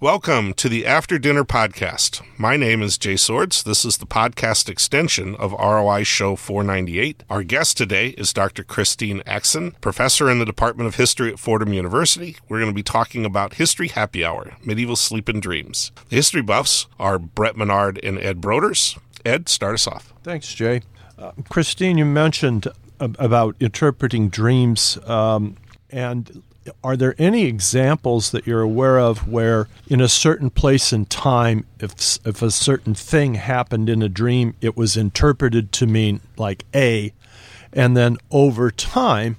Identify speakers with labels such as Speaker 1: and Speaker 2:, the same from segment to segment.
Speaker 1: Welcome to the After Dinner Podcast. My name is Jay Swords. This is the podcast extension of ROI Show 498. Our guest today is Dr. Christine Axon, professor in the Department of History at Fordham University. We're going to be talking about History Happy Hour, Medieval Sleep and Dreams. The history buffs are Brett Menard and Ed Broders. Ed, start us off.
Speaker 2: Thanks, Jay. Uh, Christine, you mentioned about interpreting dreams. Um, and are there any examples that you're aware of where, in a certain place and time, if, if a certain thing happened in a dream, it was interpreted to mean like A, and then over time,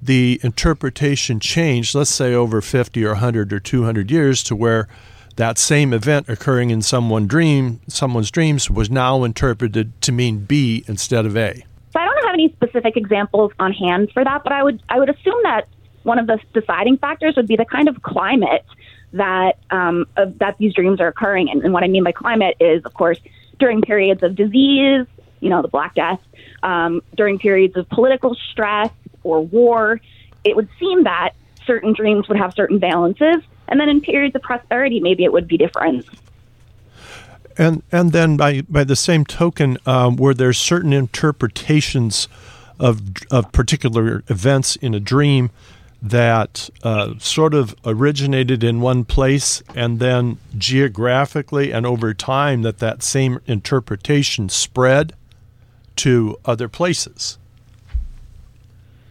Speaker 2: the interpretation changed, let's say over 50 or 100 or 200 years, to where that same event occurring in someone dream, someone's dreams was now interpreted to mean B instead of A.
Speaker 3: So I don't have any specific examples on hand for that, but I would I would assume that one of the deciding factors would be the kind of climate that um, of, that these dreams are occurring in. And what I mean by climate is, of course, during periods of disease, you know, the Black Death, um, during periods of political stress or war, it would seem that certain dreams would have certain valences, and then in periods of prosperity, maybe it would be different.
Speaker 2: And and then by by the same token, um, were there certain interpretations of of particular events in a dream that uh, sort of originated in one place and then geographically and over time that that same interpretation spread to other places?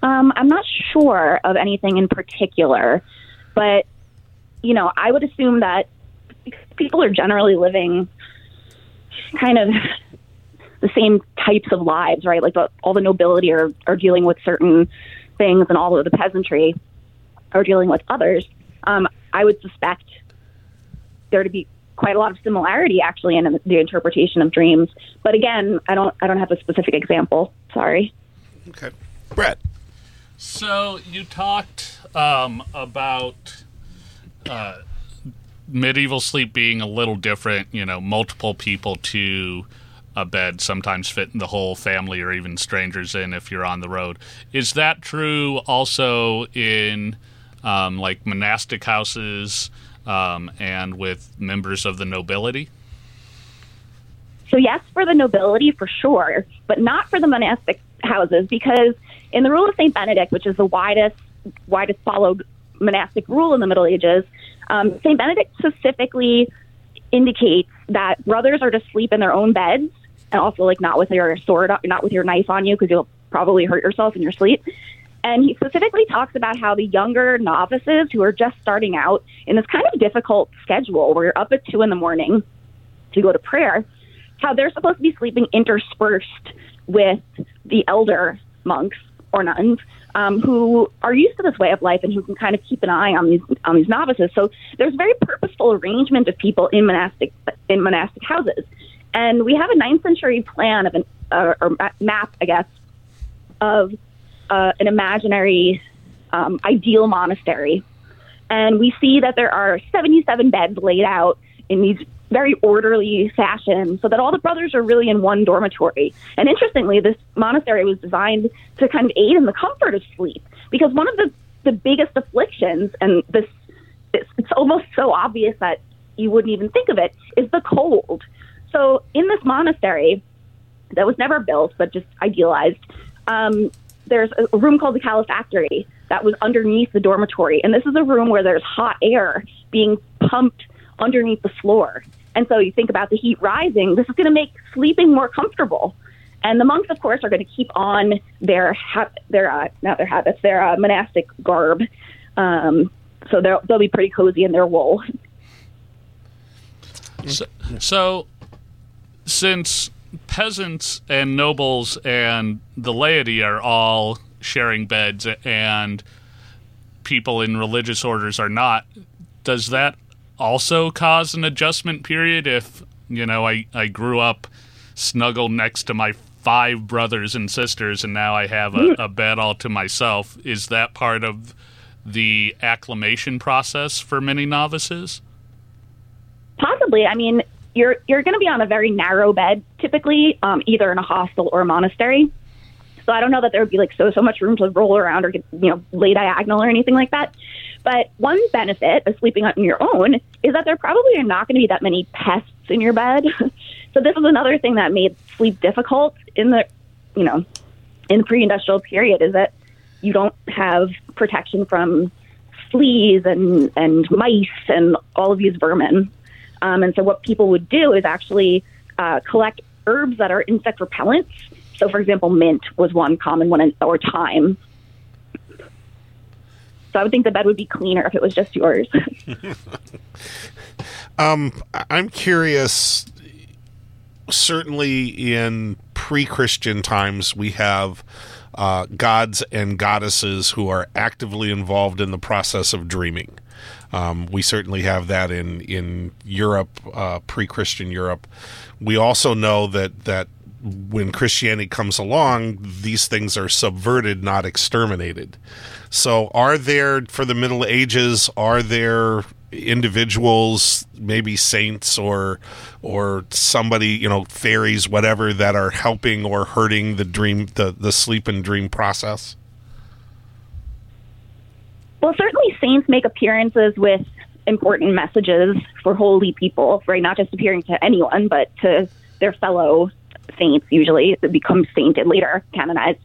Speaker 3: Um, I'm not sure of anything in particular, but you know, I would assume that people are generally living kind of the same types of lives, right? Like the, all the nobility are, are dealing with certain things and all of the peasantry are dealing with others, um, I would suspect there to be quite a lot of similarity actually in the interpretation of dreams. But again, I don't I don't have a specific example. Sorry.
Speaker 1: Okay, Brett.
Speaker 4: So you talked um, about uh, medieval sleep being a little different. You know, multiple people to a bed sometimes fit the whole family or even strangers in if you're on the road. Is that true also in um, like monastic houses um, and with members of the nobility?
Speaker 3: So, yes, for the nobility for sure, but not for the monastic houses because in the rule of St. Benedict, which is the widest, widest followed monastic rule in the Middle Ages, um, St. Benedict specifically indicates that brothers are to sleep in their own beds and also like not with your sword, not with your knife on you because you'll probably hurt yourself in your sleep. And he specifically talks about how the younger novices who are just starting out in this kind of difficult schedule where you're up at two in the morning to go to prayer, how they're supposed to be sleeping interspersed with the elder monks or nuns um, who are used to this way of life and who can kind of keep an eye on these on these novices. So there's very purposeful arrangement of people in monastic in monastic houses. And we have a ninth century plan of an uh, or map, I guess, of uh, an imaginary um, ideal monastery. And we see that there are 77 beds laid out in these very orderly fashion so that all the brothers are really in one dormitory. And interestingly, this monastery was designed to kind of aid in the comfort of sleep because one of the, the biggest afflictions, and this it's, it's almost so obvious that you wouldn't even think of it, is the cold. So in this monastery that was never built but just idealized, um, there's a room called the calefactory that was underneath the dormitory, and this is a room where there's hot air being pumped underneath the floor. And so you think about the heat rising. This is going to make sleeping more comfortable. And the monks, of course, are going to keep on their ha- their uh, not their habits, their uh, monastic garb. Um, so they'll they'll be pretty cozy in their wool.
Speaker 4: So, so since peasants and nobles and the laity are all sharing beds and people in religious orders are not, does that also cause an adjustment period if, you know, I, I grew up snuggled next to my five brothers and sisters and now I have a, a bed all to myself? Is that part of the acclimation process for many novices?
Speaker 3: Possibly. I mean, you're you're going to be on a very narrow bed, typically, um, either in a hostel or a monastery. So I don't know that there would be like so so much room to roll around or get, you know lay diagonal or anything like that. But one benefit of sleeping on your own is that there probably are not going to be that many pests in your bed. so this is another thing that made sleep difficult in the you know in the pre-industrial period is that you don't have protection from fleas and and mice and all of these vermin. Um, and so what people would do is actually uh, collect herbs that are insect repellents. So, for example, mint was one common one, or thyme. So I would think the bed would be cleaner if it was just yours.
Speaker 1: um, I'm curious. Certainly, in pre-Christian times, we have uh, gods and goddesses who are actively involved in the process of dreaming. Um, we certainly have that in in Europe, uh, pre-Christian Europe. We also know that that when Christianity comes along, these things are subverted, not exterminated. So, are there for the Middle Ages? Are there individuals, maybe saints or or somebody, you know, fairies, whatever, that are helping or hurting the dream, the the sleep and dream process?
Speaker 3: Well, certainly saints make appearances with important messages for holy people, right? Not just appearing to anyone, but to their fellow saints. Usually, that become sainted later, canonized.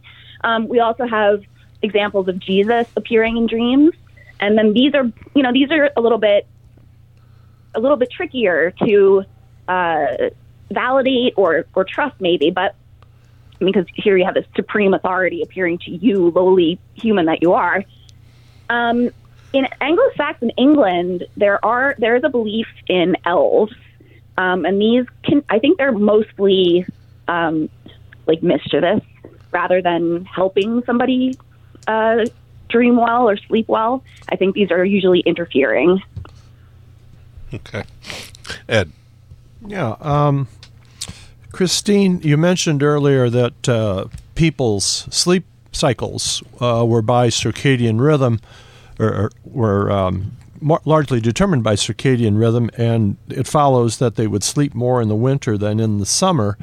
Speaker 3: Um, we also have examples of Jesus appearing in dreams. And then these are, you know, these are a little bit, a little bit trickier to uh, validate or or trust, maybe. But because here you have this supreme authority appearing to you, lowly human that you are. Um, in Anglo-Saxon England, there are there is a belief in elves, um, and these can I think they're mostly um, like mischievous rather than helping somebody uh, dream well or sleep well. I think these are usually interfering.
Speaker 1: Okay. Ed.
Speaker 2: Yeah. Um, Christine, you mentioned earlier that uh, people's sleep cycles uh, were by circadian rhythm, were um, largely determined by circadian rhythm, and it follows that they would sleep more in the winter than in the summer.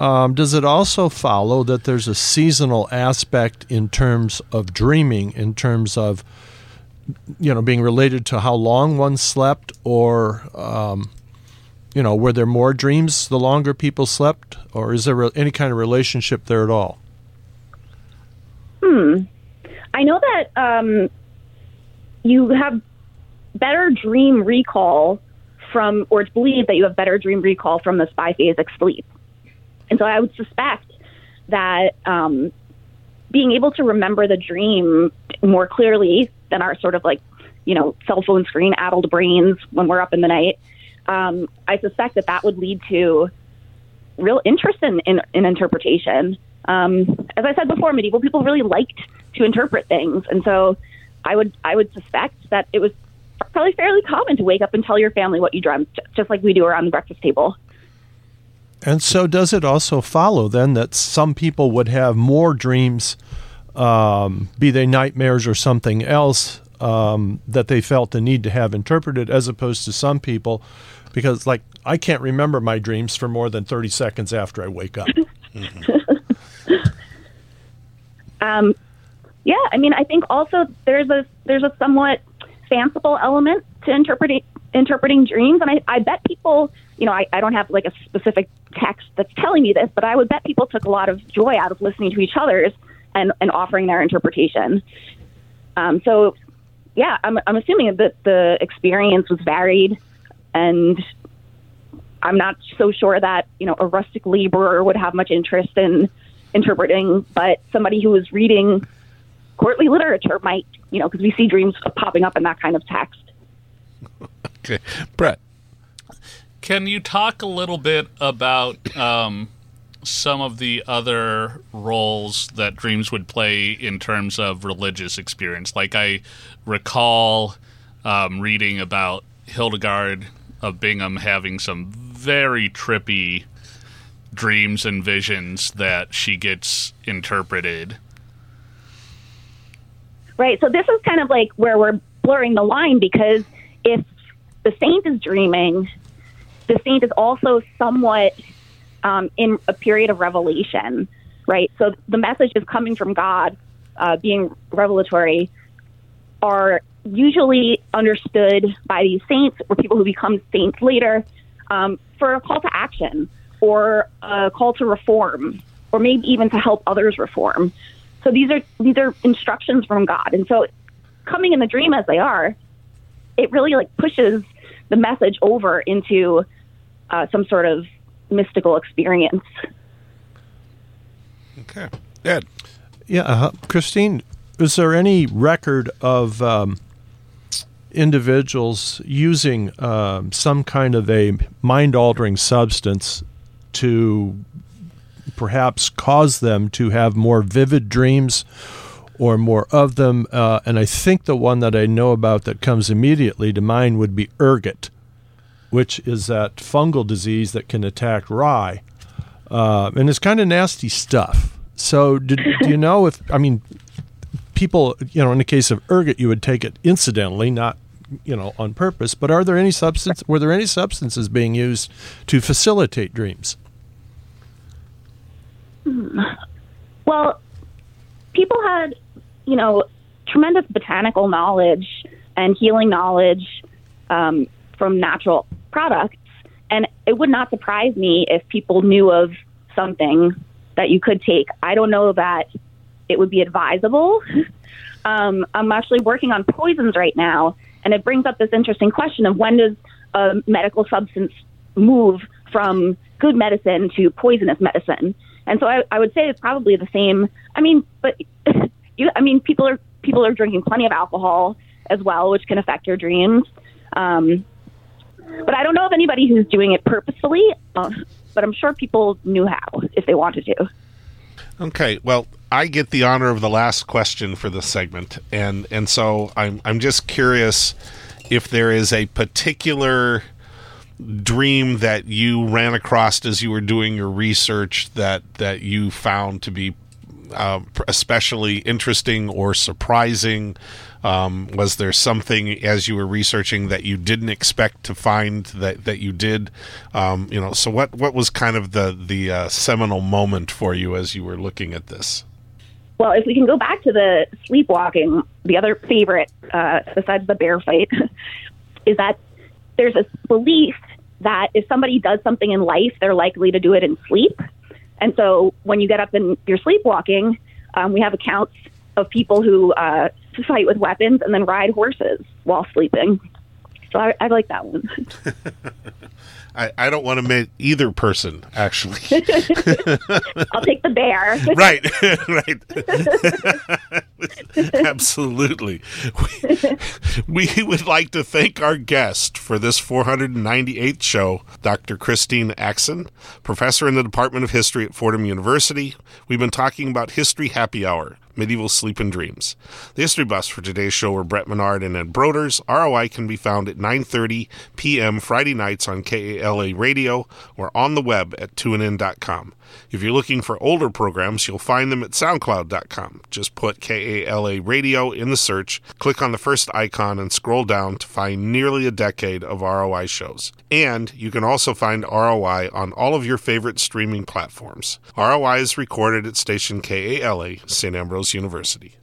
Speaker 2: Um, does it also follow that there's a seasonal aspect in terms of dreaming, in terms of you know being related to how long one slept, or um, you know were there more dreams the longer people slept, or is there any kind of relationship there at all?
Speaker 3: Hmm. I know that um, you have better dream recall from, or it's believed that you have better dream recall from this biphasic sleep. And so I would suspect that um, being able to remember the dream more clearly than our sort of like, you know, cell phone screen addled brains when we're up in the night, um, I suspect that that would lead to real interest in, in, in interpretation. Um, as I said before, medieval people really liked to interpret things, and so I would I would suspect that it was probably fairly common to wake up and tell your family what you dreamt, just like we do around the breakfast table.
Speaker 2: And so, does it also follow then that some people would have more dreams, um, be they nightmares or something else, um, that they felt the need to have interpreted, as opposed to some people, because like I can't remember my dreams for more than thirty seconds after I wake up.
Speaker 3: um, yeah, I mean, I think also there's a there's a somewhat fanciful element to interpreting interpreting dreams, and I, I bet people you know, I, I don't have like a specific text that's telling me this, but I would bet people took a lot of joy out of listening to each other's and, and offering their interpretation. Um, so, yeah, I'm, I'm assuming that the experience was varied, and I'm not so sure that you know a rustic laborer would have much interest in interpreting, but somebody who was reading courtly literature might, you know, because we see dreams popping up in that kind of text.
Speaker 1: Okay, Brett.
Speaker 4: Can you talk a little bit about um, some of the other roles that dreams would play in terms of religious experience? Like I recall um, reading about Hildegard of Bingen having some very trippy dreams and visions that she gets interpreted.
Speaker 3: Right. So this is kind of like where we're blurring the line because if the saint is dreaming the saint is also somewhat um, in a period of revelation. right? So the message is coming from God, uh, being revelatory, are usually understood by these saints or people who become saints later um, for a call to action or a call to reform or maybe even to help others reform. So these are these are instructions from God, and so coming in the dream as they are, it really like pushes the message over into uh, some sort of mystical experience.
Speaker 1: Okay, Ed.
Speaker 2: Yeah, uh, Christine, is there any record of um, individuals using um, some kind of a mind altering substance to perhaps cause them to have more vivid dreams or more of them? Uh, and I think the one that I know about that comes immediately to mind would be ergot, which is that fungal disease that can attack rye. Uh, and it's kind of nasty stuff. So, did, do you know if, I mean, people, you know, in the case of ergot, you would take it incidentally, not you know on purpose but are there any substance were there any substances being used to facilitate dreams
Speaker 3: well people had you know tremendous botanical knowledge and healing knowledge um, from natural products. And it would not surprise me if people knew of something that you could take. I don't know that it would be advisable. Um, i'm actually working on poisons right now and it brings up this interesting question of when does a medical substance move from good medicine to poisonous medicine? And so I, I would say it's probably the same. I mean, but you, I mean, people are people are drinking plenty of alcohol as well, which can affect your dreams. Um, but I don't know of anybody who's doing it purposefully. Uh, but I'm sure people knew how if they wanted to.
Speaker 1: Okay, well, I get the honor of the last question for this segment, and and so I'm I'm just curious if there is a particular dream that you ran across as you were doing your research that that you found to be uh, especially interesting or surprising? Um, was there something as you were researching that you didn't expect to find that, that you did? Um, you know, so what what was kind of the the uh, seminal moment for you as you were looking at this?
Speaker 3: Well, if we can go back to the sleepwalking, the other favorite uh, besides the bear fight is that there's a belief that if somebody does something in life, they're likely to do it in sleep. And so when you get up and you're sleepwalking, um, we have accounts of people who uh, fight with weapons and then ride horses while sleeping. So I, I like that one.
Speaker 1: I, I don't want to make either person actually.
Speaker 3: I'll take the bear.
Speaker 1: right, right. Absolutely. We, we would like to thank our guest for this 498th show, Dr. Christine Axon, professor in the Department of History at Fordham University. We've been talking about History Happy Hour Medieval Sleep and Dreams. The history buffs for today's show were Brett Menard and Ed Broders. ROI can be found at 9.30 p.m. Friday nights on KALA Radio or on the web at tunein.com. If you're looking for older programs, you'll find them at soundcloud.com. Just put KALA Radio in the search, click on the first icon, and scroll down to find nearly a decade of ROI shows. And you can also find ROI on all of your favorite streaming platforms. ROI is recorded at station KALA, St. Ambrose University.